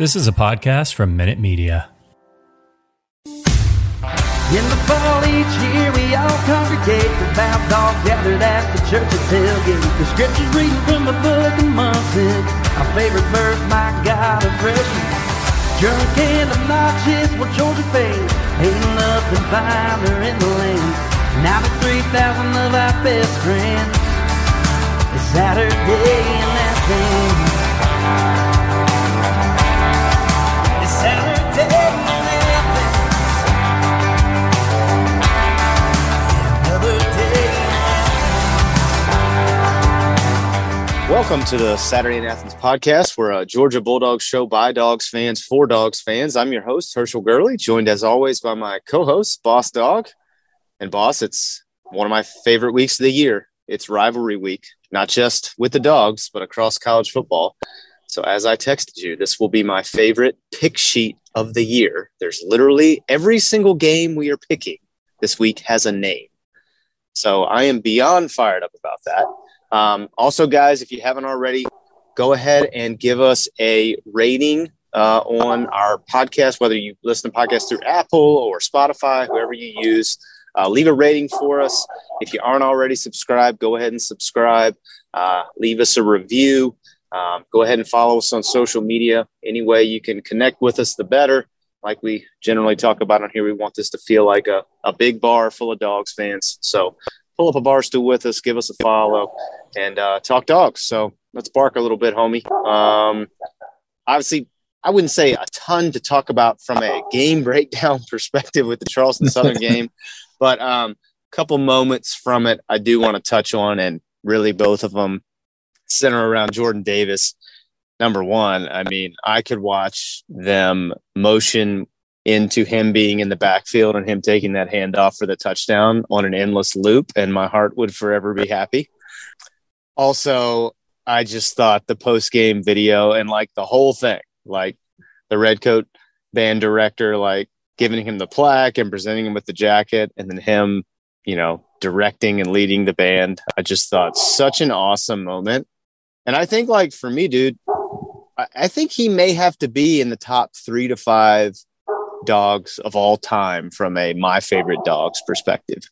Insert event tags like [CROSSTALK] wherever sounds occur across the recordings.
This is a podcast from Minute Media. In the fall each year we all congregate all gathered at the The scriptures reading from the book of Our favorite verse, my God, a freshman Drunk and obnoxious, fans Ain't nothing finer in the land. Now the 3,000 of our best friends. It's Saturday in Athens Welcome to the Saturday in Athens podcast. We're a Georgia Bulldogs show by Dogs fans for Dogs fans. I'm your host, Herschel Gurley, joined as always by my co host, Boss Dog. And, Boss, it's one of my favorite weeks of the year. It's rivalry week, not just with the Dogs, but across college football. So, as I texted you, this will be my favorite pick sheet of the year. There's literally every single game we are picking this week has a name. So, I am beyond fired up about that. Um, also, guys, if you haven't already, go ahead and give us a rating uh, on our podcast, whether you listen to podcasts through Apple or Spotify, whoever you use. Uh, leave a rating for us. If you aren't already subscribed, go ahead and subscribe. Uh, leave us a review. Um, go ahead and follow us on social media. Any way you can connect with us, the better. Like we generally talk about on here, we want this to feel like a, a big bar full of dogs fans. So pull up a bar stool with us, give us a follow, and uh, talk dogs. So let's bark a little bit, homie. Um, obviously, I wouldn't say a ton to talk about from a game [LAUGHS] breakdown perspective with the Charleston Southern [LAUGHS] game, but a um, couple moments from it I do want to touch on, and really both of them center around Jordan Davis. Number one, I mean, I could watch them motion into him being in the backfield and him taking that handoff for the touchdown on an endless loop, and my heart would forever be happy. Also, I just thought the post game video and like the whole thing, like the Redcoat band director, like giving him the plaque and presenting him with the jacket, and then him, you know, directing and leading the band. I just thought such an awesome moment. And I think, like, for me, dude, I, I think he may have to be in the top three to five dogs of all time from a my favorite dogs perspective,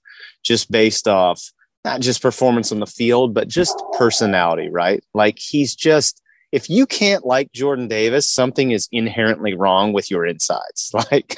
just based off not just performance on the field, but just personality, right? Like he's just, if you can't like Jordan Davis, something is inherently wrong with your insides. [LAUGHS] Like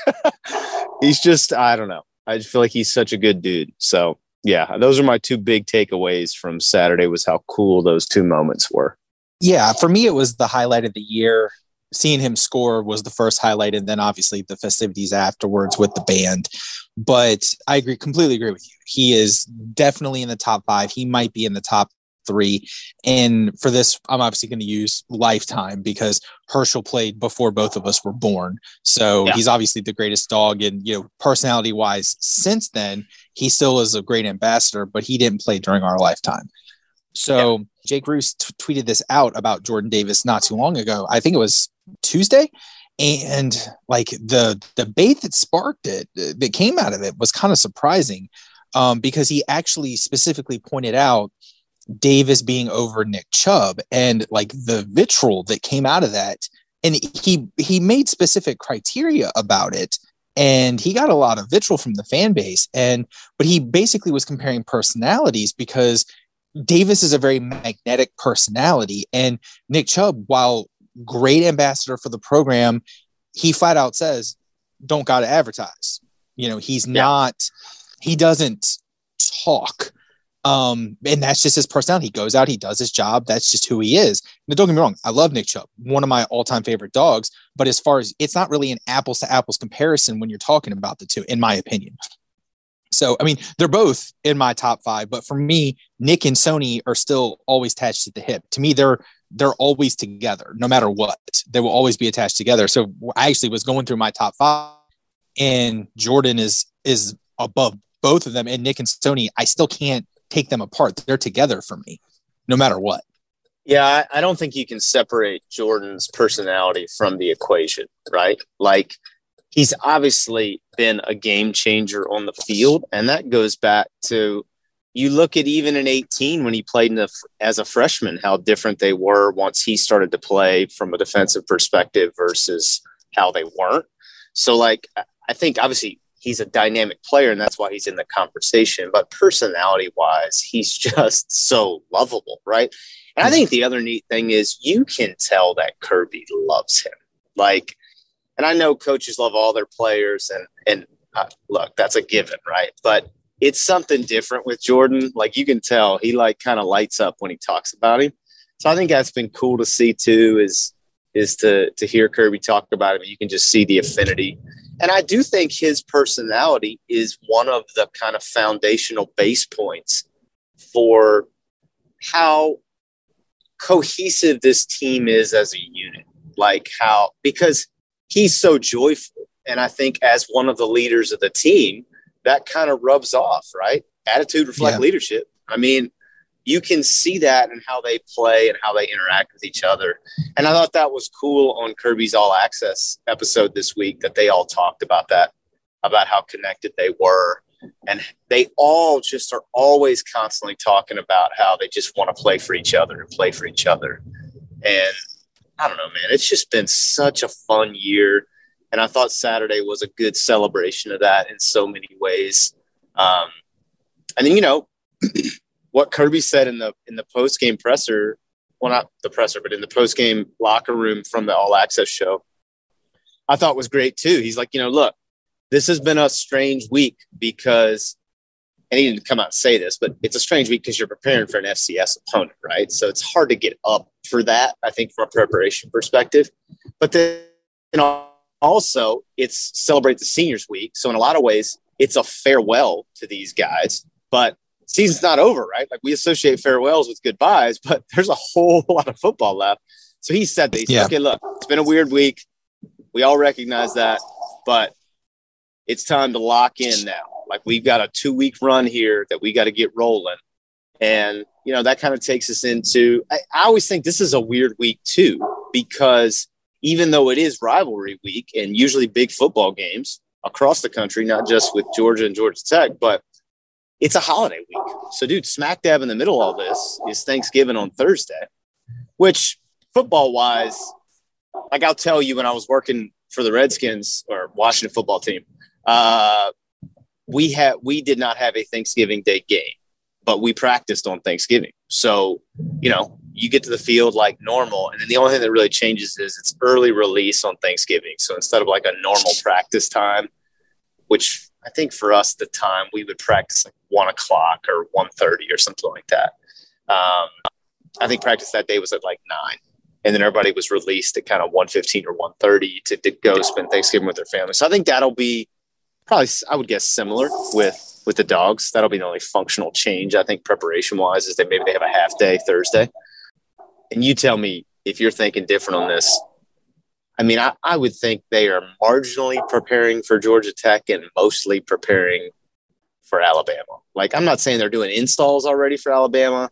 he's just, I don't know. I just feel like he's such a good dude. So yeah, those are my two big takeaways from Saturday was how cool those two moments were. Yeah, for me, it was the highlight of the year. Seeing him score was the first highlight, and then obviously the festivities afterwards with the band. But I agree, completely agree with you. He is definitely in the top five. He might be in the top three. And for this, I'm obviously going to use lifetime because Herschel played before both of us were born. So Yeah. he's obviously the greatest dog. And, you know, personality wise, since then, he still is a great ambassador, but he didn't play during our lifetime. So Jake Roos t- tweeted this out about Jordan Davis not too long ago. I think it was Tuesday. And like the debate that sparked it, that came out of it was kind of surprising um, because he actually specifically pointed out Davis being over Nick Chubb and like the vitriol that came out of that. And he he made specific criteria about it and he got a lot of vitriol from the fan base and but he basically was comparing personalities because Davis is a very magnetic personality and Nick Chubb while great ambassador for the program he flat out says don't got to advertise. You know he's not he doesn't talk. Um and that's just his personality. He goes out he does his job. That's just who he is. Now don't get me wrong i love nick chubb one of my all-time favorite dogs. But as far as it's not really an apples to apples comparison when you're talking about the two in my opinion. So i mean they're both in my top five but for me nick and sony are still always attached at the hip. To me they're they're always together, no matter what. They will always be attached together. So I actually was going through my top five, and Jordan is is above both of them, and Nick and Sony. I still can't take them apart. They're together for me, no matter what. Yeah, I, I don't think you can separate Jordan's personality from the equation, right? Like he's obviously been a game changer on the field, and that goes back to you look at even in 18 when he played the, as a freshman, how different they were once he started to play from a defensive perspective versus how they weren't. So, like, I think obviously he's a dynamic player and that's why he's in the conversation, but personality wise, he's [LAUGHS] just so lovable, right? And I think the other neat thing is you can tell that Kirby loves him. Like, and I know coaches love all their players, and and uh, look, that's a given, right? But it's something different with Jordan. Like you can tell, he like kind of lights up when he talks about him. So I think that's been cool to see too. Is is to to hear Kirby talk about him. You can just see the affinity, and I do think his personality is one of the kind of foundational base points for how cohesive this team is as a unit. Like how because he's so joyful, and I think as one of the leaders of the team that kind of rubs off, right? Attitude reflect yeah. leadership. I mean, you can see that in how they play and how they interact with each other. And I thought that was cool on Kirby's All Access episode this week that they all talked about that, about how connected they were. And they all just are always constantly talking about how they just want to play for each other and play for each other. And I don't know, man, it's just been such a fun year and I thought Saturday was a good celebration of that in so many ways. Um, and then you know [CLEARS THROAT] what Kirby said in the in the post game presser, well not the presser, but in the post game locker room from the All Access show, I thought was great too. He's like, you know, look, this has been a strange week because, and he didn't come out and say this, but it's a strange week because you're preparing for an FCS opponent, right? So it's hard to get up for that. I think from a preparation perspective, but then you know also it's celebrate the seniors week so in a lot of ways it's a farewell to these guys but season's not over right? Like we associate farewells with goodbyes [LAUGHS] but there's a whole [LAUGHS] lot of football left. So he said that yeah. okay look it's been a weird week. We all recognize that but it's time to lock in now. Like we've got a two week run here that we got to get rolling. And you know that kind of takes us into I, I always think this is a weird week too because even though it is rivalry week and usually big football games across the country, not just with Georgia and Georgia Tech, but it's a holiday week. So, dude, smack dab in the middle of all this is Thanksgiving on Thursday, which football wise, like I'll tell you, when I was working for the Redskins or Washington football team, uh, we had we did not have a Thanksgiving Day game, but we practiced on Thanksgiving. So, you know, you get to the field like normal. And then the only thing that really changes is it's early release on Thanksgiving. So instead of like a normal practice time, which I think for us the time we would practice like one o'clock or 1.30 or something like that. Um, I think practice that day was at like nine. And then everybody was released at kind of 1.15 or 1.30 to, to go spend Thanksgiving with their family. So I think that'll be probably, I would guess, similar with with the dogs. That'll be the only functional change I think preparation wise is that maybe they have a half day Thursday and you tell me if you're thinking different on this. I mean, I, I would think they are marginally preparing for Georgia Tech and mostly preparing for Alabama. Like, I'm not saying they're doing installs already for Alabama,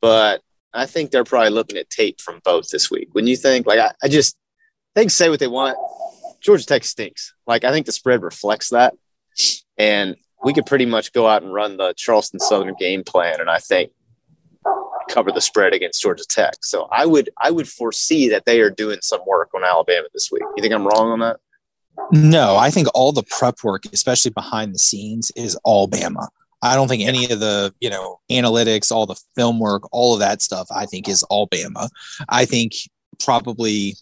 but I think they're probably looking at tape from both this week. When you think, like, I, I just think say what they want. Georgia Tech stinks. Like, I think the spread reflects that. And we could pretty much go out and run the Charleston Southern game plan. And I think cover the spread against Georgia Tech. So I would I would foresee that they are doing some work on Alabama this week. You think I'm wrong on that? No, I think all the prep work, especially behind the scenes, is all Bama. I don't think any of the, you know, analytics, all the film work, all of that stuff, I think is all Bama. I think probably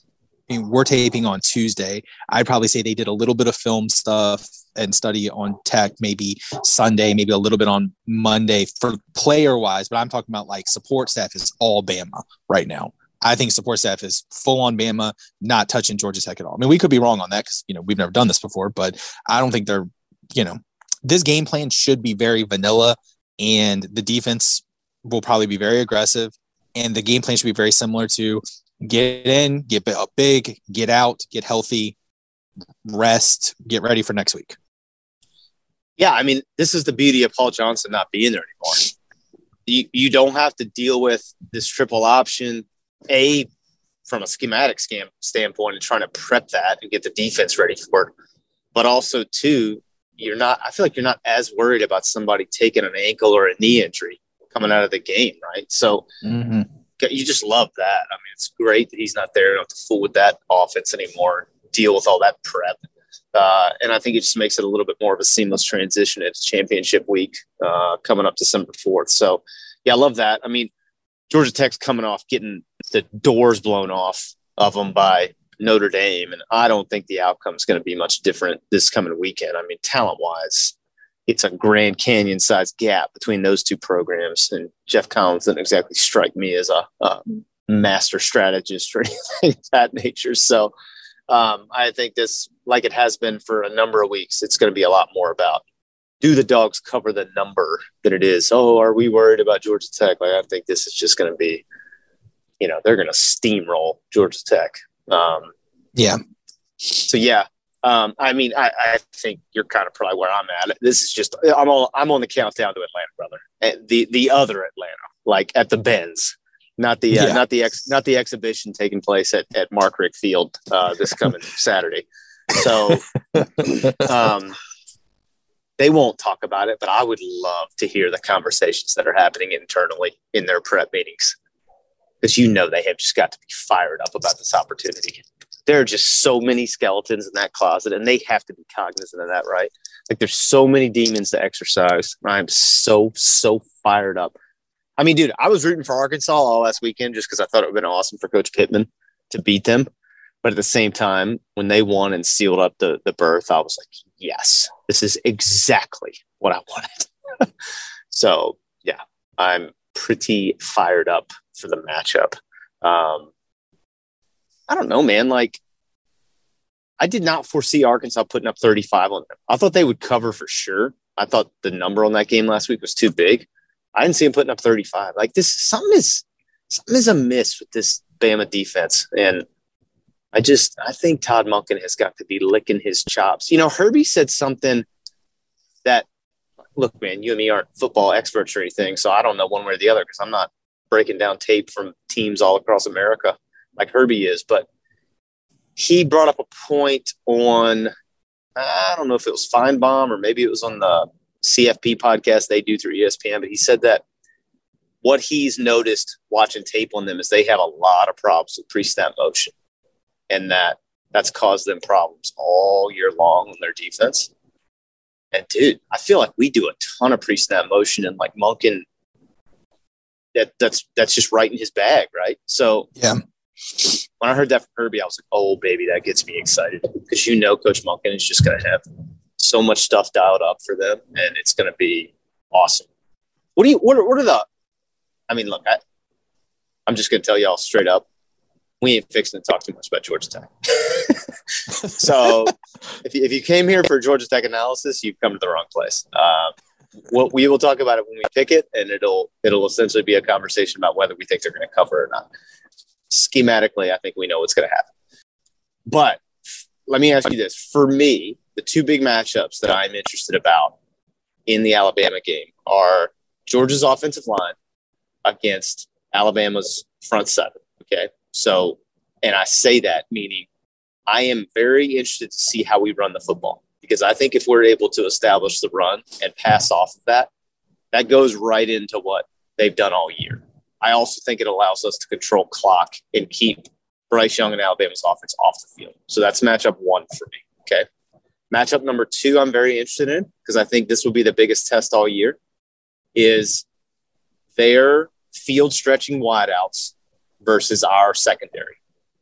I mean, we're taping on Tuesday. I'd probably say they did a little bit of film stuff and study on tech maybe Sunday, maybe a little bit on Monday for player wise, but I'm talking about like support staff is all Bama right now. I think support staff is full on Bama, not touching Georgia Tech at all. I mean, we could be wrong on that because you know we've never done this before, but I don't think they're, you know, this game plan should be very vanilla, and the defense will probably be very aggressive, and the game plan should be very similar to get in, get up big, get out, get healthy, rest, get ready for next week. Yeah, I mean, this is the beauty of Paul Johnson not being there anymore. You, you don't have to deal with this triple option. A from a schematic scam standpoint and trying to prep that and get the defense ready for it. But also, two, you're not, I feel like you're not as worried about somebody taking an ankle or a knee injury coming out of the game, right? So mm-hmm. you just love that. I mean, it's great that he's not there. You don't have to fool with that offense anymore, deal with all that prep. Uh, and I think it just makes it a little bit more of a seamless transition into championship week uh, coming up December 4th. So, yeah, I love that. I mean, Georgia Tech's coming off getting the doors blown off of them by Notre Dame, and I don't think the outcome is going to be much different this coming weekend. I mean, talent wise, it's a Grand Canyon sized gap between those two programs, and Geoff Collins doesn't exactly strike me as a, a master strategist or [LAUGHS] anything of that nature. So, um, I think this, like it has been for a number of weeks, it's going to be a lot more about do the dogs cover the number that it is? Oh, are we worried about Georgia Tech? Like, I think this is just going to be, you know, they're going to steamroll Georgia Tech. Um, yeah. So yeah, um, I mean, I, I, think you're kind of probably where I'm at. This is just I'm on I'm on the countdown to Atlanta, brother. And the the other Atlanta, like at the Benz, not the uh, yeah. not the ex, not the exhibition taking place at at Mark Richt Field uh, this coming [LAUGHS] Saturday. So, um, they won't talk about it, but I would love to hear the conversations that are happening internally in their prep meetings because you know they have just got to be fired up about this opportunity. There are just so many skeletons in that closet, and they have to be cognizant of that, right? Like there's so many demons to exercise. I'm so so fired up. I mean, dude, I was rooting for Arkansas all last weekend just because I thought it would have been awesome for Coach Pittman to beat them. But at the same time, when they won and sealed up the the berth, I was like, yes, this is exactly what I wanted. [LAUGHS] so yeah, I'm pretty fired up for the matchup. Um, I don't know, man. Like, I did not foresee Arkansas putting up 35 on them. I thought they would cover for sure. I thought the number on that game last week was too big. I didn't see him putting up 35. Like this, something is something is amiss with this Bama defense, and I just I think Todd Monken has got to be licking his chops. You know, Herbie said something that look, man, you and me aren't football experts or anything, so I don't know one way or the other because I'm not breaking down tape from teams all across America like Herbie is. But he brought up a point on I don't know if it was Finebaum or maybe it was on the CFP podcast they do through ESPN, but he said that what he's noticed watching tape on them is they have a lot of problems with pre-snap motion and that that's caused them problems all year long on their defense. And dude, I feel like we do a ton of pre-snap motion and like Monken that that's that's just right in his bag, right? So yeah. When I heard that from Herbie, I was like, "Oh, baby, that gets me excited because you know Coach Monken is just going to have so much stuff dialed up for them, and it's going to be awesome." What do you? What are, what are the? I mean, look, I, I'm just going to tell y'all straight up we ain't fixing to talk too much about Georgia Tech. [LAUGHS] so if you, if you came here for Georgia Tech analysis, you've come to the wrong place. Uh, what we will talk about it when we pick it, and it'll it'll essentially be a conversation about whether we think they're going to cover or not. Schematically, I think we know what's going to happen. But let me ask you this: for me, the two big matchups that I'm interested about in the Alabama game are Georgia's offensive line against Alabama's front seven. Okay, so, and I say that meaning I am very interested to see how we run the football because I think if we're able to establish the run and pass off of that, that goes right into what they've done all year. I also think it allows us to control clock and keep Bryce Young and Alabama's offense off the field. So that's matchup one for me. Okay. Matchup number two, I'm very interested in because I think this will be the biggest test all year is their field stretching wideouts versus our secondary,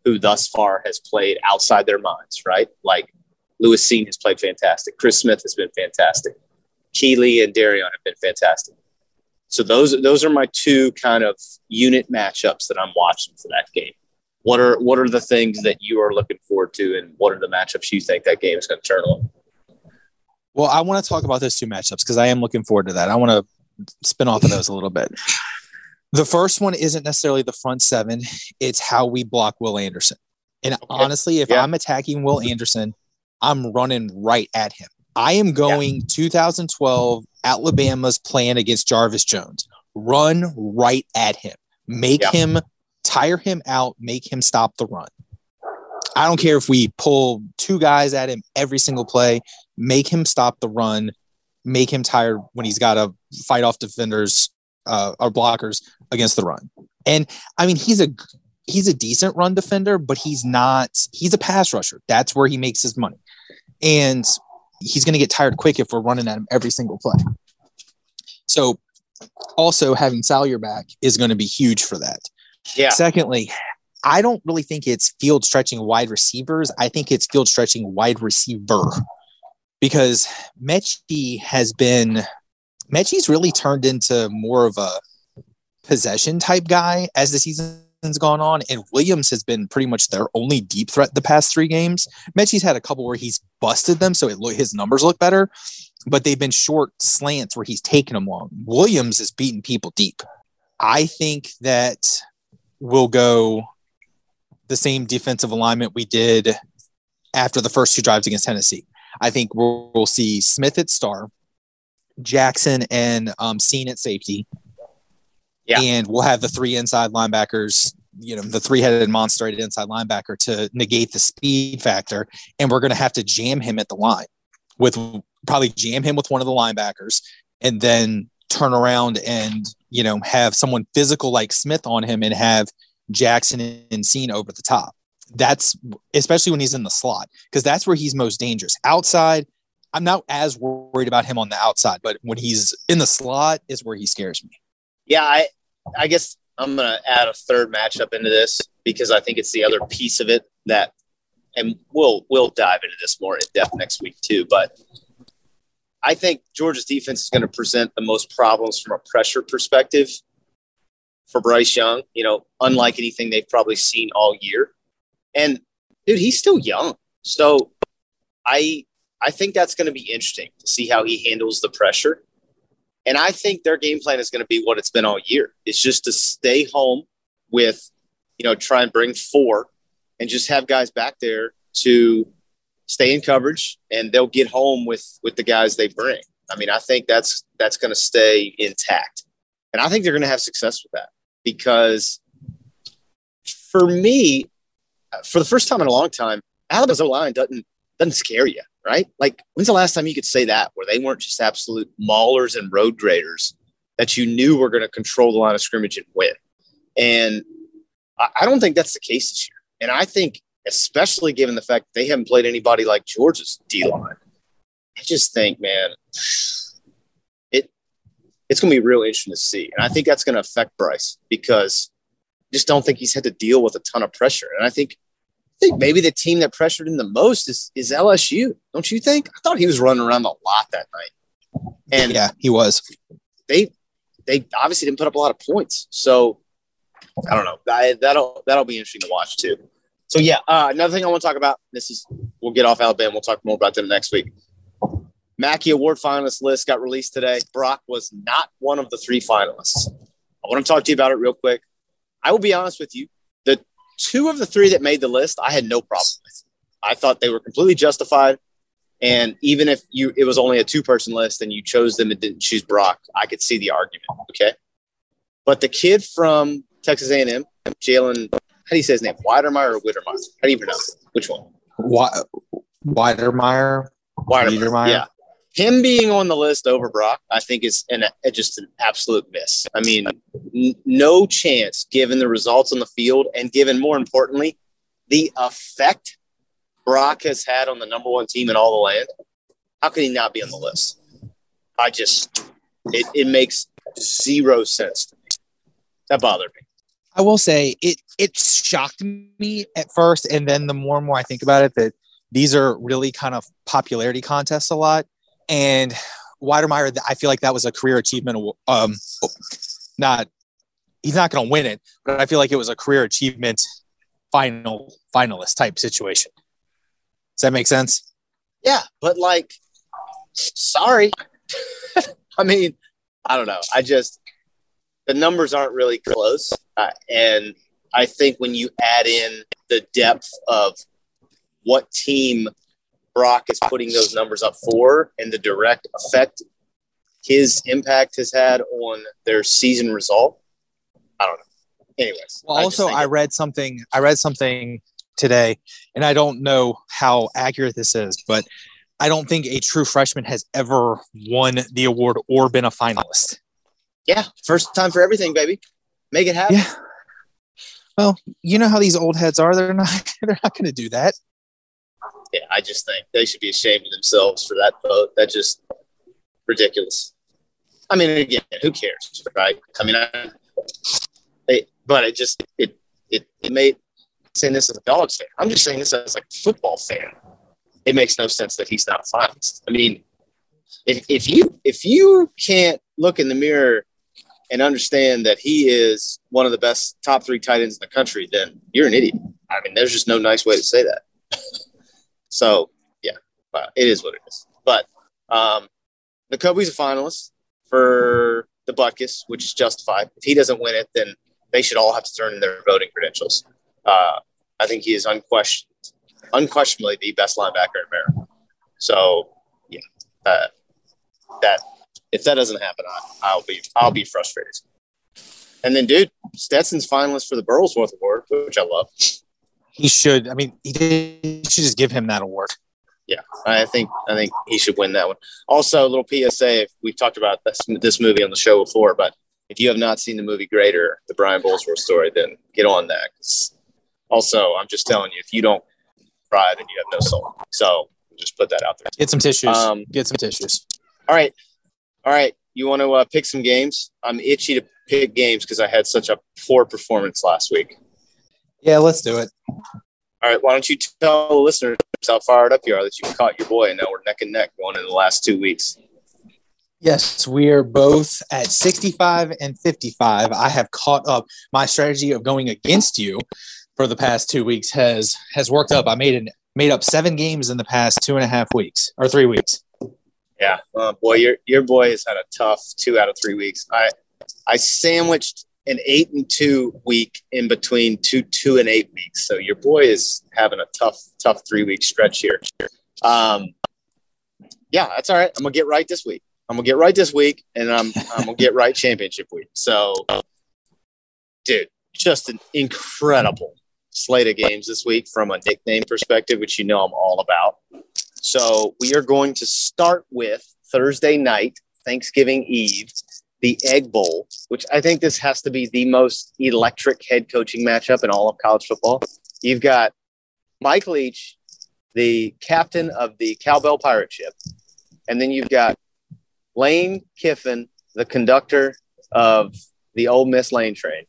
who thus far has played outside their minds, right? Like Lewis Cine has played fantastic. Chris Smith has been fantastic. Kelee and Derion have been fantastic. So those those are my two kind of unit matchups that I'm watching for that game. What are what are the things that you are looking forward to, and what are the matchups you think that game is going to turn on? Well, I want to talk about those two matchups because I am looking forward to that. I want to spin off of those a little bit. The first one isn't necessarily the front seven, it's how we block Will Anderson. And okay. honestly, if yeah. I'm attacking Will Anderson, I'm running right at him. I am going yeah. 2012 Alabama's plan against Jarvis Jones. Run right at him. Make yeah. him tire him out, make him stop the run. I don't care if we pull two guys at him every single play, make him stop the run, make him tired when he's got to fight off defenders uh, or blockers against the run. And I mean, he's a he's a decent run defender, but he's not. He's a pass rusher. That's where he makes his money, and he's going to get tired quick if we're running at him every single play. So, also having Salyer back is going to be huge for that. Yeah. Secondly, I don't really think it's field stretching wide receivers. I think it's field stretching wide receiver because Metchie has been Metchie's really turned into more of a possession type guy as the season's gone on, and Williams has been pretty much their only deep threat the past three games. Metchie's had a couple where he's busted them, so his numbers look better, but they've been short slants where he's taken them long. Williams is beating people deep. I think that we'll go the same defensive alignment we did after the first two drives against Tennessee. I think we'll, we'll see Smith at star, Jackson and um, Cine at safety. Yeah. And we'll have the three inside linebackers, you know, the three headed monster at inside linebacker to negate the speed factor. And we're going to have to jam him at the line with probably jam him with one of the linebackers and then turn around and, you know, have someone physical like Smith on him and have Jackson and Cine over the top. That's especially when he's in the slot because that's where he's most dangerous. Outside, I'm not as worried about him on the outside, but when he's in the slot is where he scares me. Yeah, I I guess I'm gonna add a third matchup into this because I think it's the other piece of it that, and we'll we'll dive into this more in depth next week too. But I think Georgia's defense is going to present the most problems from a pressure perspective for Bryce Young. You know, unlike anything they've probably seen all year. And dude, he's still young, so I I think that's going to be interesting to see how he handles the pressure. And I think their game plan is going to be what it's been all year. It's just to stay home with, you know, try and bring four and just have guys back there to stay in coverage and they'll get home with with the guys they bring. I mean, I think that's that's going to stay intact. And I think they're going to have success with that because for me, for the first time in a long time, Alabama's line doesn't doesn't scare you, right? Like, when's the last time you could say that where they weren't just absolute maulers and road graders that you knew were going to control the line of scrimmage and win? And I don't think that's the case this year. And I think, especially given the fact they haven't played anybody like Georgia's D line, I just think, man, it it's going to be real interesting to see. And I think that's going to affect Bryce because I just don't think he's had to deal with a ton of pressure. And I think I think maybe the team that pressured him the most is, is LSU. Don't you think? I thought he was running around a lot that night. And yeah, he was. They they obviously didn't put up a lot of points. So I don't know. I, that'll that'll be interesting to watch too. So yeah, uh, another thing I want to talk about. This is we'll get off Alabama. We'll talk more about them next week. Mackey Award finalist list got released today. Brock was not one of the three finalists. I want to talk to you about it real quick. I will be honest with you The two of the three that made the list, I had no problem with. I thought they were completely justified. And even if you it was only a two person list and you chose them and didn't choose Brock, I could see the argument. Okay. But the kid from Texas A&M, Jalen, how do you say his name? Wydermyer or Wittermeyer? How do you pronounce it? Which one? Wydermyer. Wydermyer. Yeah him being on the list over Brock, I think is an, just an absolute miss. I mean, n- no chance given the results on the field and given more importantly, the effect Brock has had on the number one team in all the land. How can he not be on the list? I just, it, it makes zero sense to me. That bothered me. I will say it, it shocked me at first. And then the more and more I think about it, that these are really kind of popularity contests a lot and Wydermyer, I feel like that was a career achievement. Um, not he's not going to win it, but I feel like it was a career achievement final finalist type situation. Does that make sense? Yeah, but like, sorry. [LAUGHS] I mean, I don't know. I just the numbers aren't really close. Uh, and I think when you add in the depth of what team Brock is putting those numbers up for and the direct effect his impact has had on their season result, I don't know. Anyways, well, also I read something. I read something today, and I don't know how accurate this is, but I don't think a true freshman has ever won the award or been a finalist. Yeah, first time for everything, baby. Make it happen. Yeah. Well, you know how these old heads are. They're not. [LAUGHS] They're not going to do that. Yeah, I just think they should be ashamed of themselves for that vote. That's just ridiculous. I mean, again, who cares, right? I mean, I, they, but it just it it it made saying this as a dogs fan. I'm just saying this as like a football fan. It makes no sense that he's not a finalist. I mean, if if you if you can't look in the mirror and understand that he is one of the best top three tight ends in the country, then you're an idiot. I mean, there's just no nice way to say that. [LAUGHS] so yeah, it is what it is. But um, Nakobe's a finalist for the Butkus, which is justified. If he doesn't win it, then they should all have to turn in their voting credentials. Uh, I think he is unquestioned, unquestionably the best linebacker in America. So, yeah, uh, that if that doesn't happen, I, will be I'll be frustrated. And then, dude, Stetson's finalist for the Burlsworth Award, which I love. He should. I mean, he, did, he should just give him that award yeah, I think I think he should win that one. Also, a little PSA: if we've talked about this this movie on the show before, but if you have not seen the movie Greater, the Brian Burlsworth story, then get on that. Also, I'm just telling you, if you don't cry, then you have no soul. So just put that out there. Get some tissues. Um, get some tissues. All right, all right. You want to uh, pick some games? I'm itchy to pick games because I had such a poor performance last week. Yeah, let's do it. All right, why don't you tell the listeners how fired up you are that you caught your boy, and now we're neck and neck going in the last two weeks. Yes, we are both at 65 and 55. I have caught up. My strategy of going against you for the past two weeks has has worked up. I made it made up seven games in the past two and a half weeks or three weeks. Yeah, uh, boy, your your boy has had a tough two out of three weeks. I I sandwiched an eight and two week in between two two and eight weeks. So your boy is having a tough tough three week stretch here. Um, yeah, that's all right. I'm gonna get right this week. I'm gonna get right this week, and I'm I'm gonna get right championship week. So, dude, just an incredible slate of games this week from a nickname perspective, which you know I'm all about. So we are going to start with Thursday night, Thanksgiving Eve, the Egg Bowl, which I think this has to be the most electric head coaching matchup in all of college football. You've got Mike Leach, the captain of the Cowbell Pirate Ship, and then you've got Lane Kiffin, the conductor of the Ole Miss Lane Train.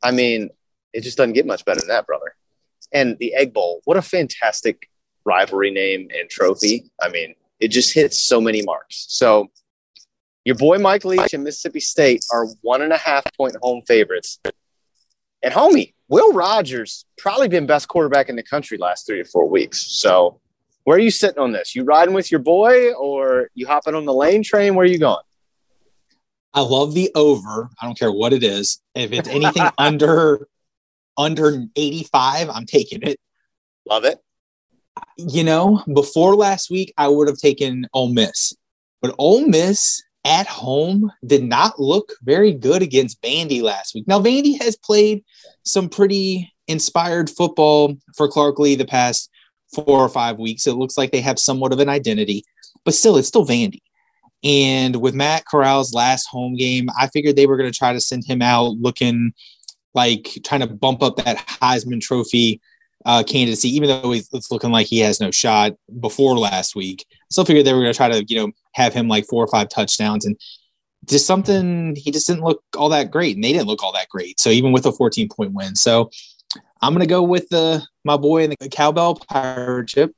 I mean, it just doesn't get much better than that, brother. And the Egg Bowl, what a fantastic rivalry name and trophy. I mean, it just hits so many marks. So your boy Mike Leach and Mississippi State are one and a half point home favorites. And homie, Will Rogers probably been best quarterback in the country last three to four weeks. So where are you sitting on this? You riding with your boy or you hopping on the lane train? Where are you going? I love the over. I don't care what it is. If it's anything [LAUGHS] under under 85, I'm taking it. Love it. You know, before last week, I would have taken Ole Miss. But Ole Miss at home did not look very good against Vandy last week. Now, Vandy has played some pretty inspired football for Clark Lea the past four or five weeks. It looks like they have somewhat of an identity, but still, it's still Vandy. And with Matt Corral's last home game, I figured they were going to try to send him out looking like trying to bump up that Heisman Trophy uh, candidacy, even though it's looking like he has no shot before last week. I Still figured they were going to try to, you know, have him like four or five touchdowns and just something he just didn't look all that great and they didn't look all that great. So even with a 14 point win. So I'm going to go with the my boy in the cowbell pirate ship.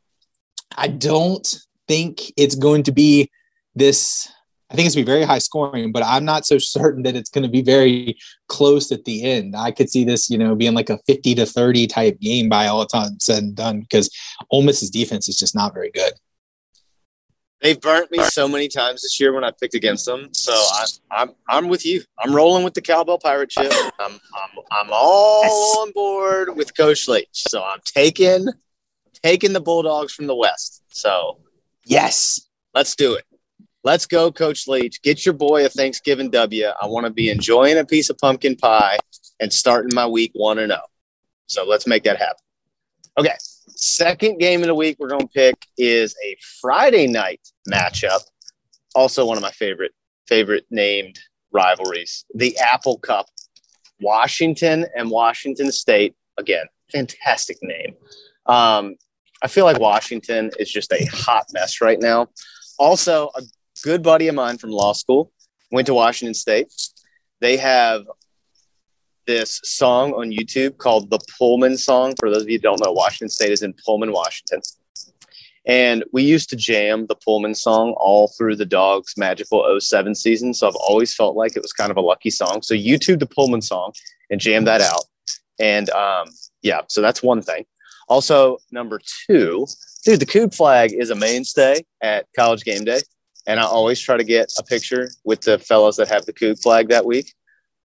I don't think it's going to be this I think it's going to be very high scoring, but I'm not so certain that it's going to be very close at the end. I could see this, you know, being like a 50 to 30 type game by all time said and done because Ole Miss's defense is just not very good. They've burnt me so many times this year when I picked against them. So I, I'm I'm with you. I'm rolling with the cowbell pirate ship. I'm I'm, I'm all Yes. on board with Coach Leach. So I'm taking taking the Bulldogs from the West. So Yes. let's do it. Let's go, Coach Leach. Get your boy a Thanksgiving W. I want to be enjoying a piece of pumpkin pie and starting my week one and zero. So let's make that happen. Okay. Second game of the week we're going to pick is a Friday night matchup. Also, one of my favorite favorite named rivalries, the Apple Cup. Washington and Washington State. Again, fantastic name. Um, I feel like Washington is just a hot mess right now. Also, a good buddy of mine from law school went to Washington State. They have this song on YouTube called the Pullman song. For those of you who don't know, Washington State is in Pullman, Washington. And we used to jam the Pullman song all through the Dogs' magical 07 season. So I've always felt like it was kind of a lucky song. So YouTube the Pullman song and jam that out. And um, yeah, so that's one thing. Also, number two, dude, the Coug flag is a mainstay at college game day. And I always try to get a picture with the fellows that have the Coug flag that week.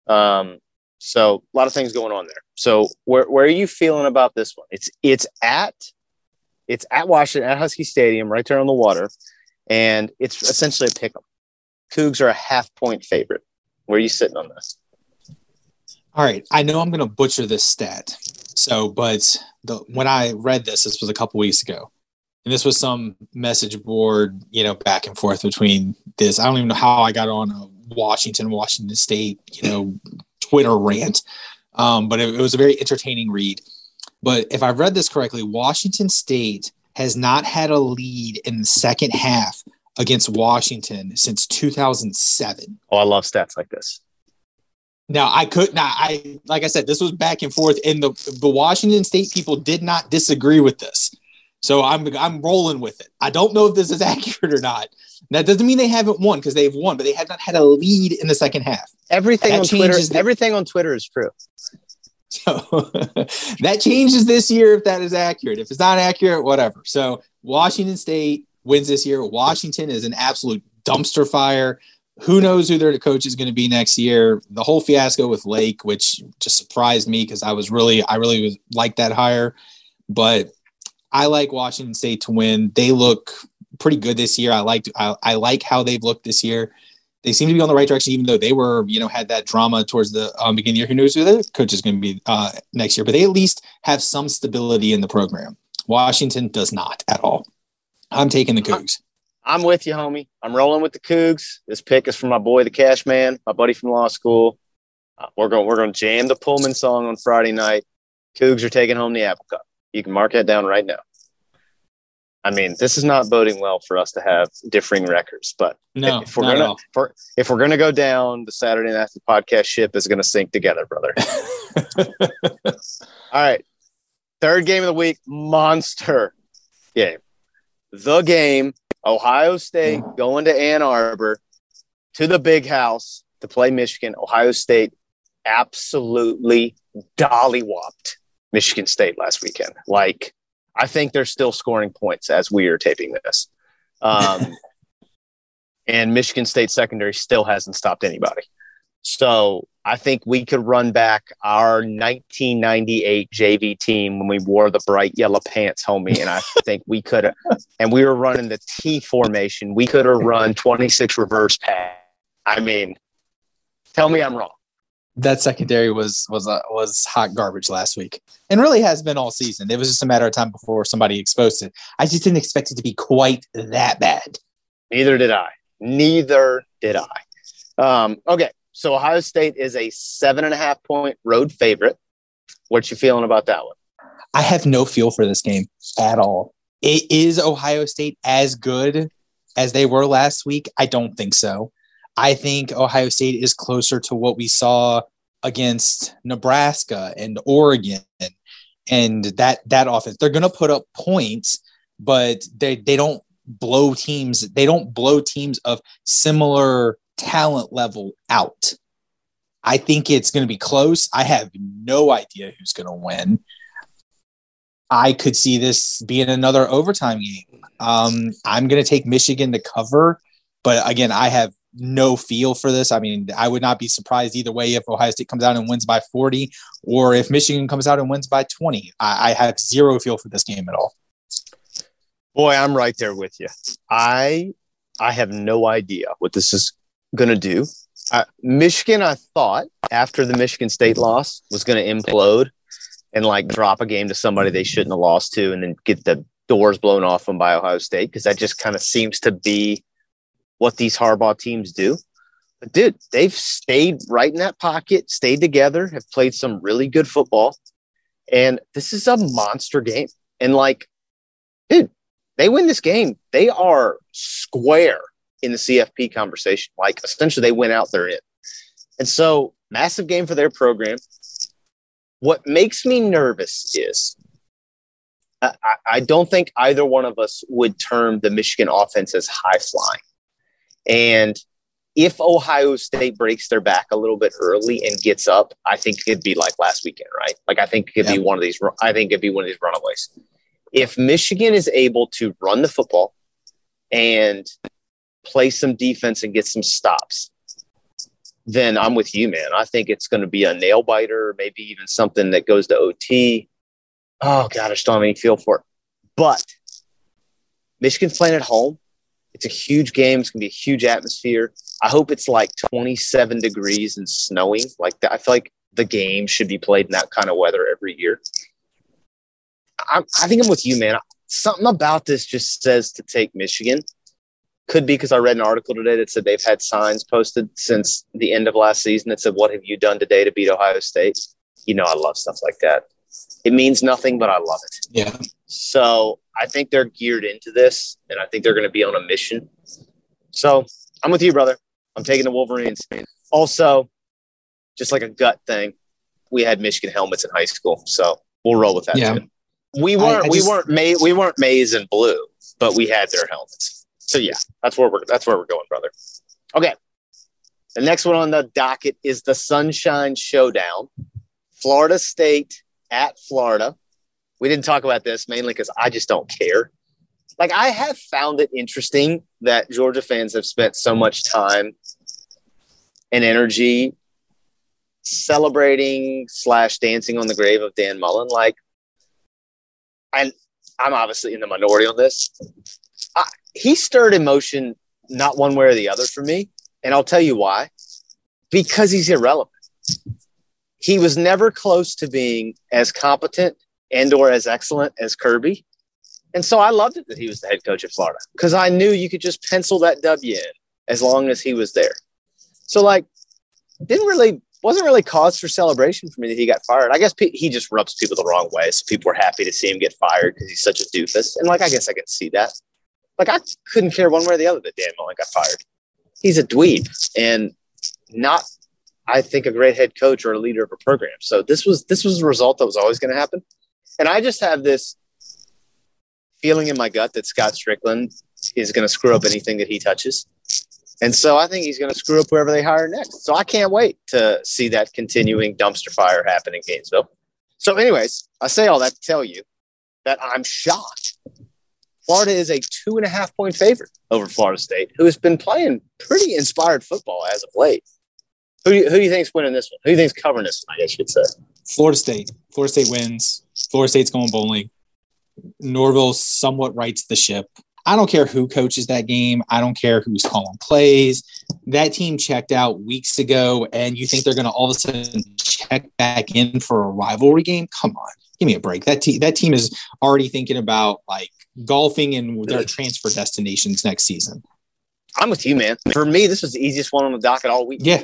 Um, so a lot of things going on there. So where, where are you feeling about this one? It's it's at it's at Washington at Husky Stadium, right there on the water, and it's essentially a pick 'em. Cougs are a half point favorite. Where are you sitting on this? All right. I know I'm going to butcher this stat. So, but the, when I read this, this was a couple weeks ago. And this was some message board, you know, back and forth between this. I don't even know how I got on a Washington, Washington State, you know, Twitter rant. Um, but it, it was a very entertaining read. But if I've read this correctly, Washington State has not had a lead in the second half against Washington since 2007. Oh, I love stats like this. Now I could not. I like I said, this was back and forth, and the the Washington State people did not disagree with this. So I'm I'm rolling with it. I don't know if this is [LAUGHS] accurate or not. That doesn't mean they haven't won because they've won, but they have not had a lead in the second half. Everything That on Twitter, the- everything on Twitter is true. [LAUGHS] So [LAUGHS] that changes this year if that is accurate. If it's not accurate, whatever. So Washington State wins this year. Washington is an absolute dumpster fire. Who knows who their coach is going to be next year? The whole fiasco with Lake, which just surprised me because I was really, I really was like that hire. But I like Washington State to win. They look pretty good this year. I like, I, I like how they've looked this year they seem to be on the right direction, even though they were, you know, had that drama towards the um, beginning of the year. Who knows who the coach is going to be uh, next year? But they at least have some stability in the program. Washington does not at all. I'm taking the Cougs. I'm with you, homie. I'm rolling with the Cougs. This pick is from my boy, the Cash Man, my buddy from law school. Uh, we're going we're going to jam the Pullman song on Friday night. Cougs are taking home the Apple Cup. You can mark that down right now. I mean, this is not boding well for us to have differing records, but No, if we're gonna if we're, if we're gonna go down, the Saturday Night podcast ship is gonna sink together, brother. [LAUGHS] All right. Third game of the week, monster game. The game, Ohio State going to Ann Arbor to the big house to play Michigan. Ohio State absolutely dollywopped Michigan State last weekend. Like, I think they're still scoring points as we are taping this. Um, [LAUGHS] and Michigan State secondary still hasn't stopped anybody. So I think we could run back our 1998 JV team when we wore the bright yellow pants, homie. And I [LAUGHS] think we could have, and we were running the T formation. We could have run 26 reverse pass. I mean, tell me I'm wrong. That secondary was was uh, was hot garbage last week, and really has been all season. It was just a matter of time before somebody exposed it. I just didn't expect it to be quite that bad. Neither did I. Neither did I. Um, okay, so Ohio State is a seven and a half point road favorite. What you feeling about that one? I have no feel for this game at all. It is Ohio State as good as they were last week? I don't think so. I think Ohio State is closer to what we saw against Nebraska and Oregon and that that offense. They're going to put up points, but they they don't blow teams. They don't blow teams of similar talent level out. I think it's going to be close. I have no idea who's going to win. I could see this being another overtime game. Um, I'm going to take Michigan to cover, but again, I have no feel for this. I mean, I would not be surprised either way if Ohio State comes out and wins by 40 or if Michigan comes out and wins by 20. I, I have zero feel for this game at all. Boy, I'm right there with you. I I have no idea what this is going to do. Uh, Michigan, I thought after the Michigan State loss was going to implode and like drop a game to somebody they shouldn't have lost to, and then get the doors blown off them by Ohio State because that just kind of seems to be what these Harbaugh teams do. But dude, they've stayed right in that pocket, stayed together, have played some really good football, and this is a monster game. And like, dude, they win this game, they are square in the CFP conversation. Like essentially, they went out there in. And so, massive game for their program. What makes me nervous is I, I don't think either one of us would term the Michigan offense as high flying. And if Ohio State breaks their back a little bit early and gets up, I think it'd be like last weekend, right? Like I think it could yeah. be one of these. I think it'd be one of these runaways. If Michigan is able to run the football and play some defense and get some stops, then I'm with you, man. I think it's going to be a nail biter, maybe even something that goes to OT. Oh God, I just don't have any feel for it. But Michigan's playing at home. It's a huge game. It's gonna be a huge atmosphere. I hope it's like 27 degrees and snowing. Like that. I feel like the game should be played in that kind of weather every year. I, I think I'm with you, man. Something about this just says to take Michigan. Could be because I read an article today that said they've had signs posted since the end of last season that said, "What have you done today to beat Ohio State?" You know, I love stuff like that. It means nothing, but I love it. Yeah. So I think they're geared into this, and I think they're going to be on a mission. So I'm with you, brother. I'm taking the Wolverines. Also, just like a gut thing, we had Michigan helmets in high school, so we'll roll with that. Yeah. Too. We weren't I, I we just, weren't ma- we weren't maize and blue, but we had their helmets. So yeah, that's where we're that's where we're going, brother. Okay. The next one on the docket is the Sunshine Showdown. Florida State at Florida. We didn't talk about this mainly because I just don't care. Like I have found it interesting that Georgia fans have spent so much time and energy celebrating slash dancing on the grave of Dan Mullen. Like, and I'm obviously in the minority on this. I, he stirred emotion not one way or the other for me, and I'll tell you why. Because he's irrelevant he was never close to being as competent and or as excellent as Kirby. And so I loved it that he was the head coach at Florida because I knew you could just pencil that W in as long as he was there. So like, didn't really wasn't really cause for celebration for me that he got fired. I guess he just rubs people the wrong way, so people were happy to see him get fired because he's such a doofus. And like, I guess I can see that. Like, I couldn't care one way or the other that Dan Mullen got fired. He's a dweeb and not I think a great head coach or a leader of a program. So this was this was a result that was always going to happen. And I just have this feeling in my gut that Scott Stricklin is going to screw up anything that he touches. And so I think he's going to screw up whoever they hire next. So I can't wait to see that continuing dumpster fire happen in Gainesville. So, anyways, I say all that to tell you that I'm shocked. Florida is a two and a half point favorite over Florida State, who has been playing pretty inspired football as of late. Who do you, who do you think's winning this one? Who do you think's covering this one? I guess you could say. Florida State. Florida State wins. Florida State's going bowling. Norvell somewhat rights the ship. I don't care who coaches that game. I don't care who's calling plays. That team checked out weeks ago, and you think they're going to all of a sudden check back in for a rivalry game? Come on, give me a break. That team, that team is already thinking about like golfing and their transfer destinations next season. I'm with you, man. For me, this was the easiest one on the docket all week. Yeah,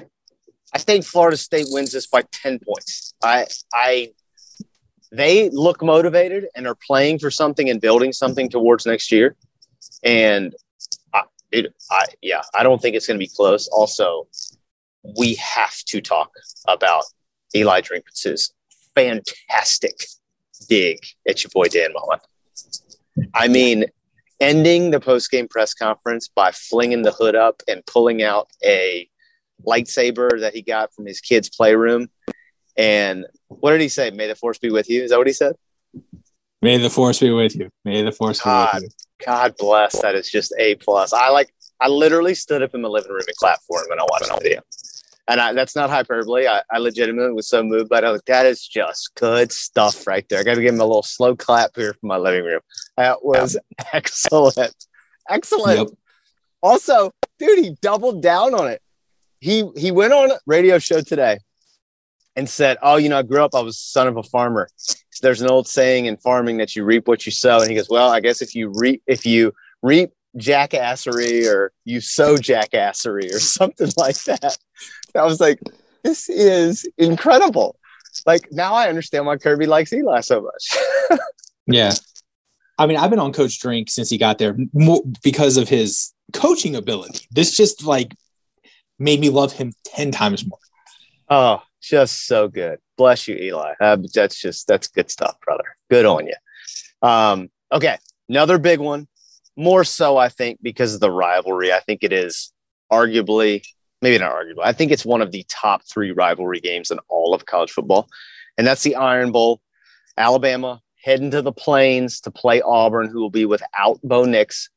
I think Florida State wins this by 10 points. I, I, they look motivated and are playing for something and building something towards next year. And I, it, I yeah, I don't think it's going to be close. Also, we have to talk about Eli Drinkwitz's fantastic dig at your boy Dan Mullen. I mean, ending the post game press conference by flinging the hood up and pulling out a lightsaber that he got from his kid's playroom. And what did he say? May the force be with you. Is that what he said? May the force be with you. May the force God, be with you. God bless. That is just a plus. I like. I literally stood up in my living room and clapped for him when I watched the video. And I, that's not hyperbole. I, I legitimately was so moved by it. I was like, that is just good stuff right there. I got to give him a little slow clap here from my living room. That was [LAUGHS] excellent. Excellent. Yep. Also, dude, he doubled down on it. He he went on a radio show today and said, "Oh, you know, I grew up. I was son of a farmer. There's an old saying in farming that you reap what you sow." And he goes, "Well, I guess if you reap if you reap jackassery or you sow jackassery or [LAUGHS] something like that." I was like, "This is incredible." Like now, I understand why Kirby likes Eli so much. [LAUGHS] yeah, I mean, I've been on Coach Drink since he got there more because of his coaching ability. This just like made me love him 10 times more. Oh, just so good. Bless you, Eli. Uh, that's just, that's good stuff, brother. Good on you. Um, okay. Another big one. More so, I think, because of the rivalry. I think it is arguably, maybe not arguably, I think it's one of the top three rivalry games in all of college football. And that's the Iron Bowl. Alabama heading to the plains to play Auburn, who will be without Bo Nix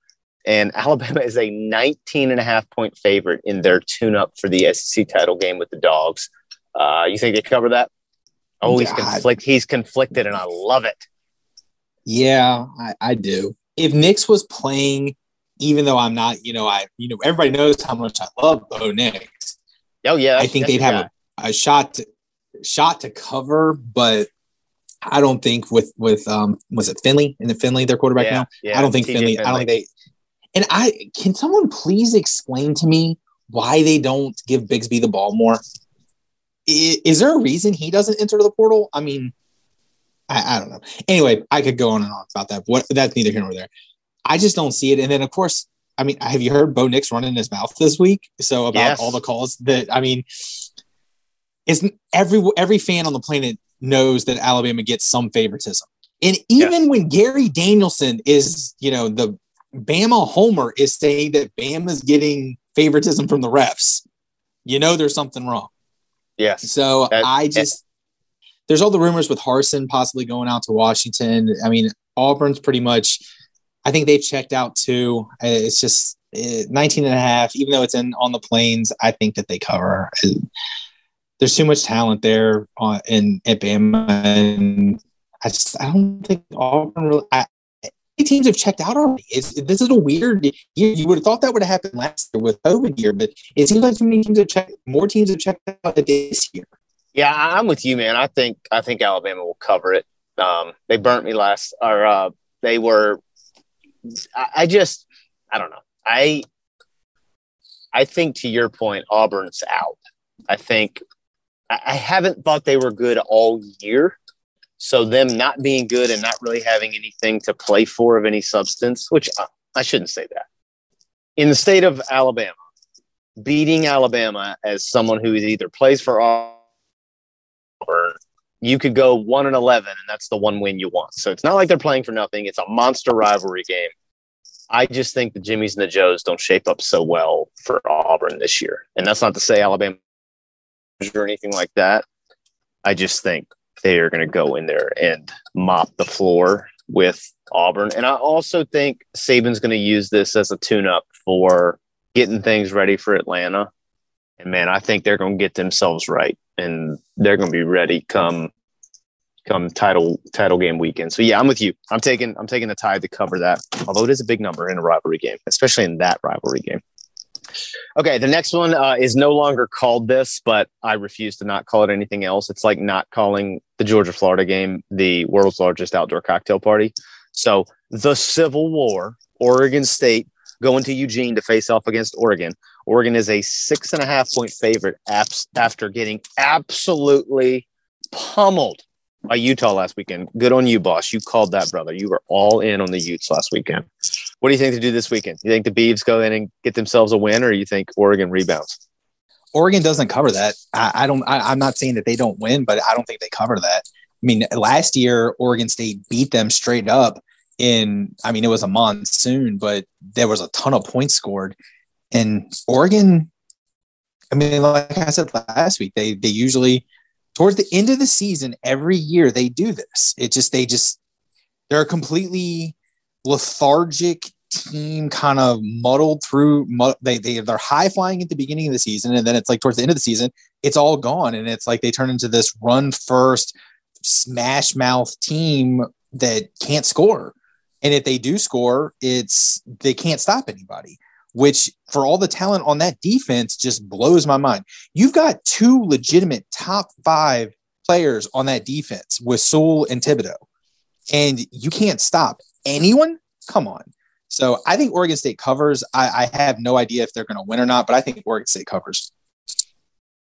and [LAUGHS] Alabama is a 19 and a half point favorite in their tune up for the SEC title game with the dogs. Uh, you think they cover that? Oh, he's conflict. He's conflicted, and I love it. Yeah, I, I do. If Nix was playing, even though I'm not, you know, I, you know, everybody knows how much I love Bo Nix. Oh yeah, I think they'd have a, a, shot, to, shot to cover, but I don't think with with um was it Finley in the Finley their quarterback yeah, now? Yeah, I don't think Finley, Finley. I don't think they and I can someone please explain to me why they don't give Bigsby the ball more? Is, is there a reason he doesn't enter the portal? I mean, I, I, don't know. Anyway, I could go on and on about that. What that's neither here nor there. I just don't see it. And then of course, I mean, have you heard Bo Nix running his mouth this week? So about yes. all the calls that I mean, isn't every every fan on the planet knows that Alabama gets some favoritism. And even yes. when Gary Danielson is, you know, the Bama Homer is saying that Bama's getting favoritism from the refs, you know there's something wrong. Yes. So that, I just there's all the rumors with Harsin possibly going out to Washington. I mean, Auburn's pretty much I think they checked out too. It's just uh, 19 and a half, even though it's in on the plains, I think that they cover. There's too much talent there on, uh, in at Bama, and I just I don't think Auburn. Really, I, teams have checked out already. It's, this is a weird year. You would have thought that would have happened last year with COVID year, but it seems like too many teams have checked. More teams have checked out this year. Yeah, I'm with you, man. I think I think Alabama will cover it. Um, they burnt me last, or uh, they were. I, I just, I don't know. I, I think to your point, Auburn's out. I think I, I haven't thought they were good all year. So them not being good and not really having anything to play for of any substance, which I, I shouldn't say that. In the state of Alabama, beating Alabama as someone who either plays for Auburn, you could go one and eleven, and that's the one win you want. So it's not like they're playing for nothing. It's a monster rivalry game. I just think the Jimmies and the Joes don't shape up so well for Auburn this year, and that's not to say Alabama or anything like that. I just think they are going to go in there and mop the floor with Auburn. And I also think Saban's going to use this as a tune up for getting things ready for Atlanta. And man, I think they're going to get themselves right and they're going to be ready come come title title game weekend. So yeah, I'm with you. I'm taking I'm taking the tide to cover that. Although it is a big number in a rivalry game, especially in that rivalry game. Okay, the next one uh, is no longer called this, but I refuse to not call it anything else. It's like not calling the Georgia Florida game the world's largest outdoor cocktail party. So, the Civil War, Oregon State going to Eugene to face off against Oregon. Oregon is a six and a half point favorite after getting absolutely pummeled by Utah last weekend. Good on you, boss. You called that, brother. You were all in on the Utes last weekend. What do you think to do this weekend? You think the Beavs go in and get themselves a win, or you think Oregon rebounds? Oregon doesn't cover that. I, I don't. I, I'm not saying that they don't win, but I don't think they cover that. I mean, last year Oregon State beat them straight up. In, I mean, it was a monsoon, but there was a ton of points scored, and Oregon. I mean, like I said last week, they they usually towards the end of the season every year they do this. It just they just they're a completely lethargic team kind of muddled through they, they they're high flying at the beginning of the season and then it's like towards the end of the season it's all gone and it's like they turn into this run first smash mouth team that can't score and if they do score it's they can't stop anybody which for all the talent on that defense just blows my mind you've got two legitimate top five players on that defense with Sewell and Thibodeaux, and you can't stop anyone come on so I think Oregon State covers. I, I have no idea if they're going to win or not, but I think Oregon State covers.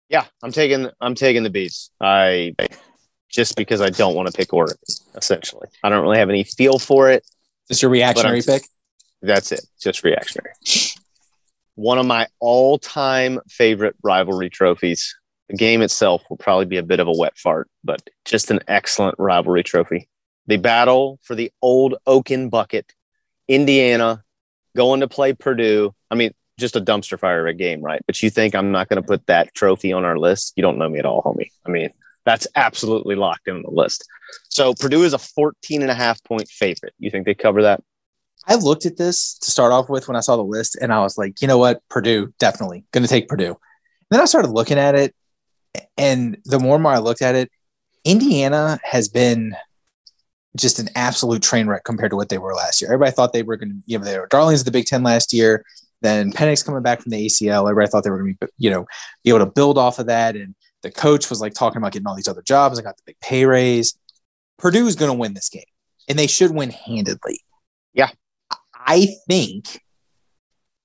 Yeah, I'm taking I'm taking the beats. I just because I don't want to pick Oregon. Essentially, I don't really have any feel for it. Is your reactionary pick? That's it. Just reactionary. One of my all-time favorite rivalry trophies. The game itself will probably be a bit of a wet fart, but just an excellent rivalry trophy. The battle for the old Oaken bucket Indiana going to play Purdue. I mean, just a dumpster fire of a game, right? But you think I'm not going to put that trophy on our list? You don't know me at all, homie. I mean, that's absolutely locked in the list. So Purdue is a 14 and a half point favorite. You think they cover that? I looked at this to start off with when I saw the list and I was like, you know what? Purdue, definitely going to take Purdue. And then I started looking at it. And the more and more I looked at it, Indiana has been just an absolute train wreck compared to what they were last year. Everybody thought they were going to, you know, they were darlings of the Big Ten last year. Then Penix coming back from the ACL. Everybody thought they were going to be, you know, be able to build off of that. And the coach was like talking about getting all these other jobs. I got the big pay raise. Purdue is going to win this game, and they should win handedly. Yeah, I think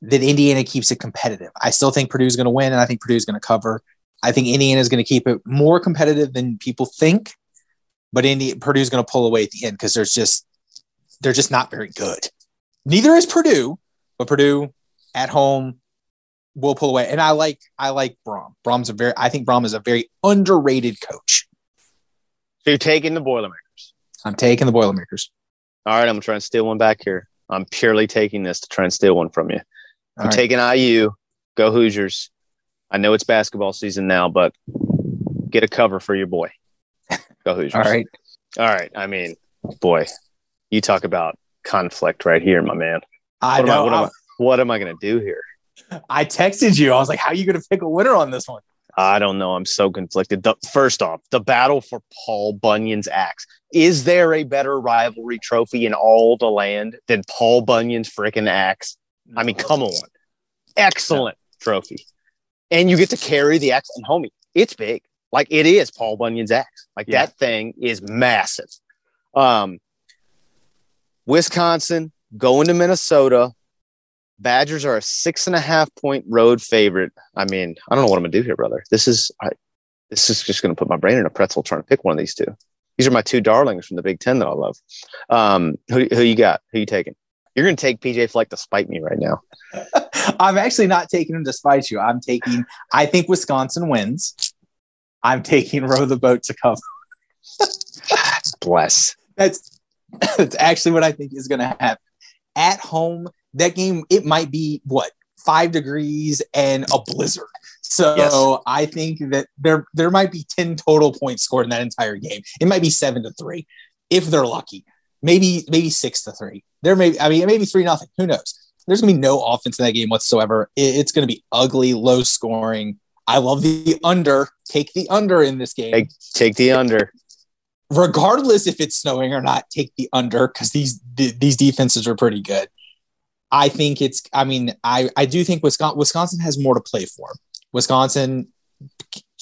that Indiana keeps it competitive. I still think Purdue is going to win, and I think Purdue is going to cover. I think Indiana is going to keep it more competitive than people think but Indy Purdue's going to pull away at the end because there's just they're just not very good. Neither is Purdue, but Purdue at home will pull away. And I like I like Brohm. Brohm's a very I think Brohm is a very underrated coach. So you're taking the Boilermakers. I'm taking the Boilermakers. All right, I'm gonna try and steal one back here. I'm purely taking this to try and steal one from you. I'm right. taking IU. Go Hoosiers. I know it's basketball season now, but get a cover for your boy. Go Hoosiers. All right. All right. I mean, boy, you talk about conflict right here, my man. I what know. Am I, what, am I, what am I going to do here? I texted you. I was like, how are you going to pick a winner on this one? I don't know. I'm so conflicted. The, first off, the battle for Paul Bunyan's axe. Is there a better rivalry trophy in all the land than Paul Bunyan's freaking axe? I mean, come on. Excellent trophy. And you get to carry the axe. And homie, it's big. Like it is Paul Bunyan's axe. Like yeah. that thing is massive. Um, Wisconsin going to Minnesota. Badgers are a six and a half point road favorite. I mean, I don't know what I'm gonna do here, brother. This is I, this is just gonna put my brain in a pretzel trying to pick one of these two. These are my two darlings from the Big Ten that I love. Um, who who you got? Who you taking? You're gonna take PJ Fleck to spite me right now. [LAUGHS] I'm actually not taking him to spite you. I'm taking. I think Wisconsin wins. I'm taking row the boat to cover. [LAUGHS] Bless. That's [LAUGHS] that's actually what I think is going to happen. At home, that game it might be what five degrees and a blizzard. So yes. I think that there there might be ten total points scored in that entire game. It might be seven to three if they're lucky. Maybe maybe six to three. There may I mean maybe three nothing. Who knows? There's gonna be no offense in that game whatsoever. It's gonna be ugly, low scoring. I love the under. Take the under in this game. Take, take the under. Regardless if it's snowing or not, take the under because these these defenses are pretty good. I think it's. I mean, I I do think Wisconsin Wisconsin has more to play for. Wisconsin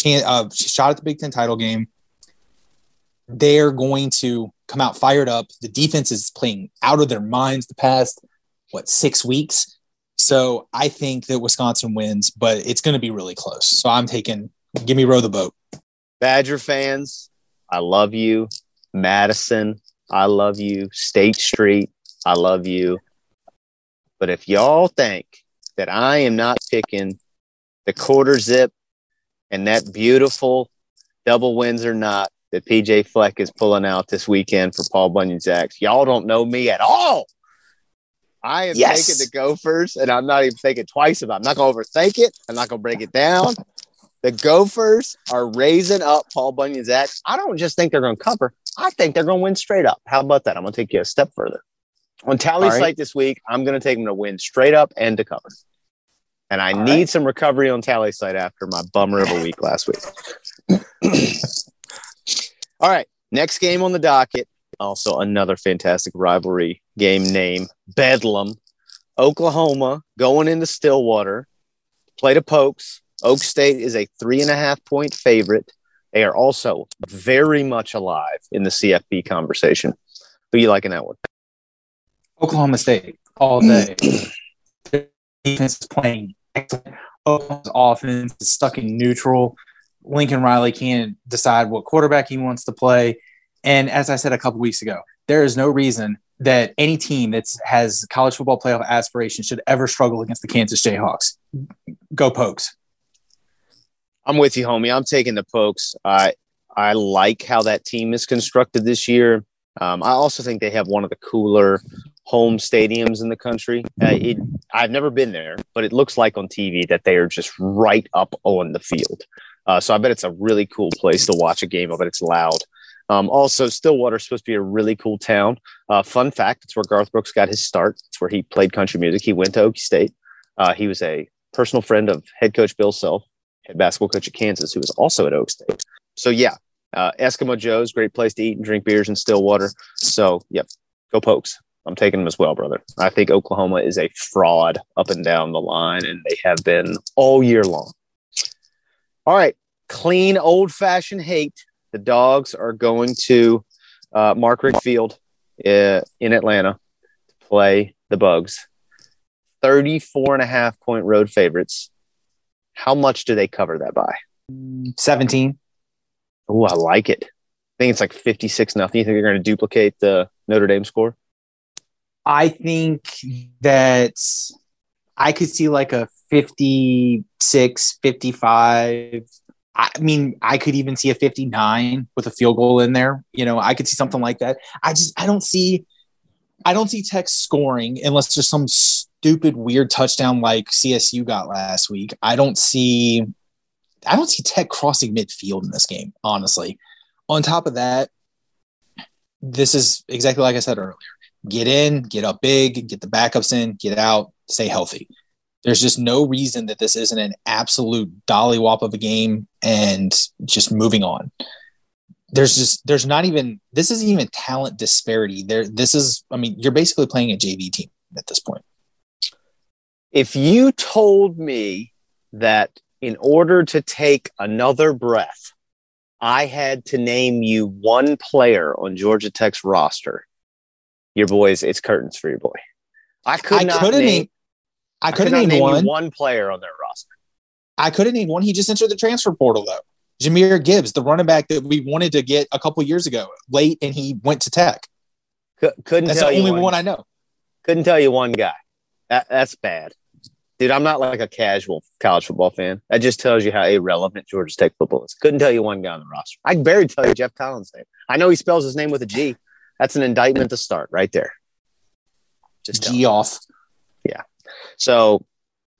uh, shot at the Big Ten title game. They're going to come out fired up. The defense is playing out of their minds the past what six weeks. So I think that Wisconsin wins, but it's going to be really close. So I'm taking, give me row the boat. Badger fans, I love you. Madison, I love you. State Street, I love you. But if y'all think that I am not picking the quarter zip and that beautiful double wins or not that PJ Fleck is pulling out this weekend for Paul Bunyan's axe, y'all don't know me at all. I am yes. taking the Gophers, and I'm not even thinking twice about. It. I'm not going to overthink it. I'm not going to break it down. The Gophers are raising up Paul Bunyan's axe. I don't just think they're going to cover. I think they're going to win straight up. How about that? I'm going to take you a step further. On tally All right. site this week, I'm going to take them to win straight up and to cover. And I All need right. some recovery on Tallysight after my bummer of a week last week. [CLEARS THROAT] All right, next game on the docket. Also, another fantastic rivalry game name Bedlam. Oklahoma going into Stillwater, play the Pokes. Oak State is a three and a half point favorite. They are also very much alive in the CFP conversation. Who you liking that one? Oklahoma State all day. Their defense is playing excellent. Oklahoma's offense is stuck in neutral. Lincoln Riley can't decide what quarterback he wants to play. And as I said a couple weeks ago, there is no reason that any team that has college football playoff aspirations should ever struggle against the Kansas Jayhawks. Go Pokes. I'm with you, homie. I'm taking the Pokes. I I like how that team is constructed this year. Um, I also think they have one of the cooler home stadiums in the country. Uh, it, I've never been there, but it looks like on TV that they are just right up on the field. Uh, so I bet it's a really cool place to watch a game of it. It's loud. Um, also, Stillwater is supposed to be a really cool town. Uh, fun fact: it's where Garth Brooks got his start. It's where he played country music. He went to Okie State. Uh, he was a personal friend of head coach Bill Self, head basketball coach at Kansas, who was also at Oak State. So yeah, uh, Eskimo Joe's great place to eat and drink beers in Stillwater. So yep, go Pokes. I'm taking them as well, brother. I think Oklahoma is a fraud up and down the line, and they have been all year long. All right, clean old fashioned hate. The dogs are going to uh, Mark Rick Field uh, in Atlanta to play the Bugs. 34 and a half point road favorites. How much do they cover that by? 17. Oh, I like it. I think it's like 56 nothing. You think they're going to duplicate the Notre Dame score? I think that I could see like a 56, 55. I mean, I could even see a 59 with a field goal in there. You know, I could see something like that. I just, I don't see, I don't see Tech scoring unless there's some stupid, weird touchdown like CSU got last week. I don't see, I don't see Tech crossing midfield in this game, honestly. On top of that, this is exactly like I said earlier get in, get up big, get the backups in, get out, stay healthy. There's just no reason that this isn't an absolute dollywop of a game and just moving on. There's just there's not even this isn't even talent disparity. There this is I mean, you're basically playing a JV team at this point. If you told me that in order to take another breath, I had to name you one player on Georgia Tech's roster, your boys, it's curtains for your boy. I could I not couldn't name, name I I could could have not named name one. one player on their roster. I couldn't named one. He just entered the transfer portal though. Jahmyr Gibbs, the running back that we wanted to get a couple years ago, late, and he went to Tech. Cou- couldn't That's tell the you only one, one I know. couldn't tell you one guy. That, that's bad. Dude, I'm not like a casual college football fan. That just tells you how irrelevant Georgia Tech football is. Couldn't tell you one guy on the roster. I can barely tell you Geoff Collins' name. I know he spells his name with a G. That's an indictment to start right there. Just G off. Yeah. So,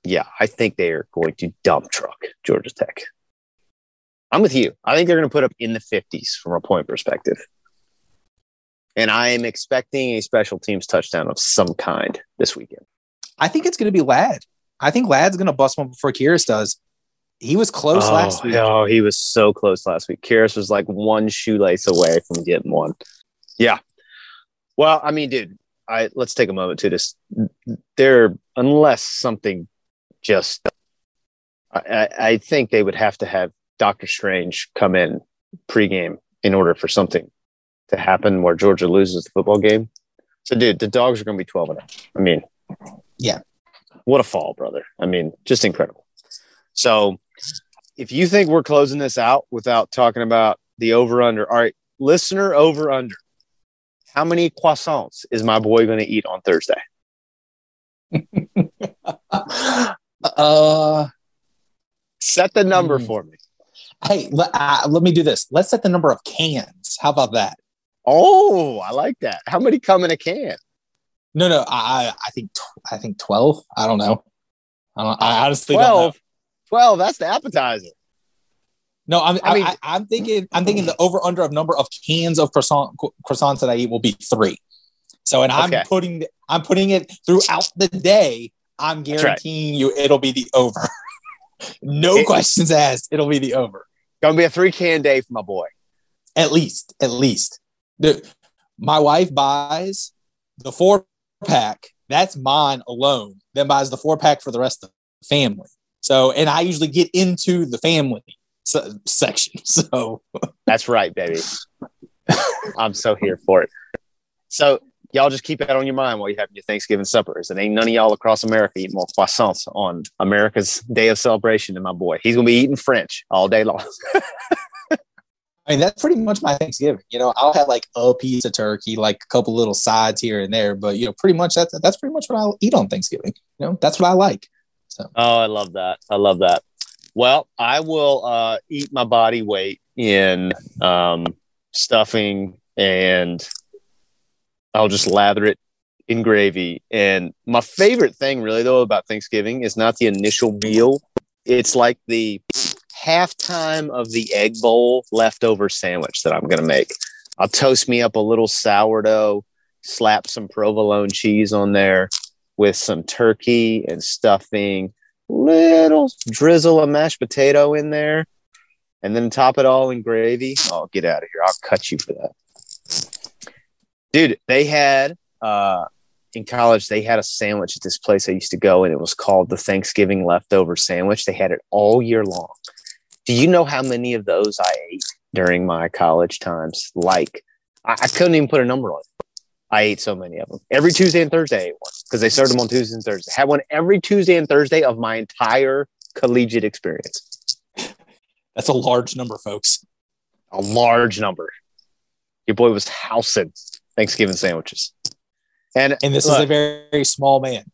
yeah, I think they are going to dump truck Georgia Tech. I'm with you. I think they're going to put up in the 50s from a point perspective. And I am expecting a special teams touchdown of some kind this weekend. I think it's going to be Ladd. I think Ladd's going to bust one before Kearis does. He was close oh, last week. Oh, he was so close last week. Kearis was like one shoelace away from getting one. Yeah. Well, I mean, dude, I let's take a moment to just there unless something just I, I think they would have to have Doctor Strange come in pregame in order for something to happen where Georgia loses the football game. So, dude, the dogs are going to be 12 and 0. I mean, Yeah. What a fall, brother. I mean, just incredible. So, if you think we're closing this out without talking about the over under, all right, listener over under. How many croissants is my boy going to eat on Thursday? [LAUGHS] uh, Set the number Hmm. for me. hey, let, uh, let me do this. Let's set the number of cans. How about that? Oh, I like that. How many come in a can? No, no. I, I- I think I think twelve. I don't know. I, don't, I honestly don't know. 12. 12, that's the appetizer. No, I'm I I mean- I, I'm thinking I'm thinking the over under of number of cans of croissant croissants that I eat will be three. So, and I'm Okay. putting I'm putting it throughout the day. I'm right. guaranteeing you it'll be the over. [LAUGHS] no It- questions asked. It'll be the over. Gonna be a three can day for my boy. At least, at least. The, my wife buys the four pack. That's mine alone. Then buys the four pack for the rest of the family. So, and I usually get into the family section. [LAUGHS] So, That's right, baby. I'm so here for it. So y'all just keep that on your mind while you're having your Thanksgiving suppers. It ain't none of y'all across America eat more croissants on America's day of celebration than my boy. He's gonna be eating French all day long. [LAUGHS] I mean, that's pretty much my Thanksgiving. You know, I'll have like a piece of turkey, like a couple little sides here and there, but you know, pretty much that's that's pretty much what I'll eat on Thanksgiving. You know, that's what I like. So, Oh, I love that. I love that. Well, I will uh, eat my body weight in um, stuffing and I'll just lather it in gravy. And my favorite thing, really, though, about Thanksgiving is not the initial meal, it's like the halftime of the egg bowl leftover sandwich that I'm going to make. I'll toast me up a little sourdough, slap some provolone cheese on there with some turkey and stuffing, little drizzle of mashed potato in there, and then top it all in gravy. Oh, get out of here. I'll cut you for that. Dude, they had uh in college, they had a sandwich at this place I used to go, and it was called the Thanksgiving leftover sandwich. They had it all year long. Do you know how many of those I ate during my college times? Like, I, I couldn't even put a number on it. I ate so many of them. Every Tuesday and Thursday, I ate one because they served them on Tuesdays and Thursdays. Had one every Tuesday and Thursday of my entire collegiate experience. that's a large number, folks. A large number. Your boy was housing Thanksgiving sandwiches. And And this look, is a very, very small man.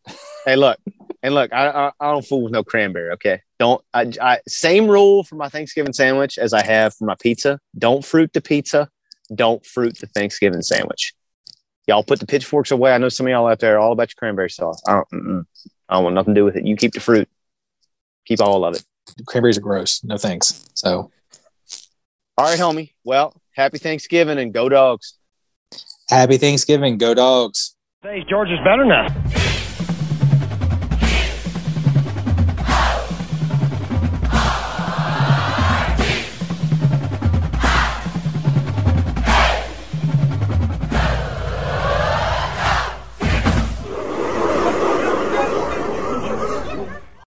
hey, look, and look, I, I I don't fool with no cranberry. Okay, don't. I, I same rule for my Thanksgiving sandwich as I have for my pizza. Don't fruit the pizza. Don't fruit the Thanksgiving sandwich. Y'all put the pitchforks away. I know some of y'all out there are all about your cranberry sauce. I don't. Mm-mm. I don't want nothing to do with it. You keep the fruit. Keep all of it. Cranberries are gross. No thanks. So, All right, homie. Well, happy Thanksgiving and go dogs. happy Thanksgiving. Go dogs. Say George is better now.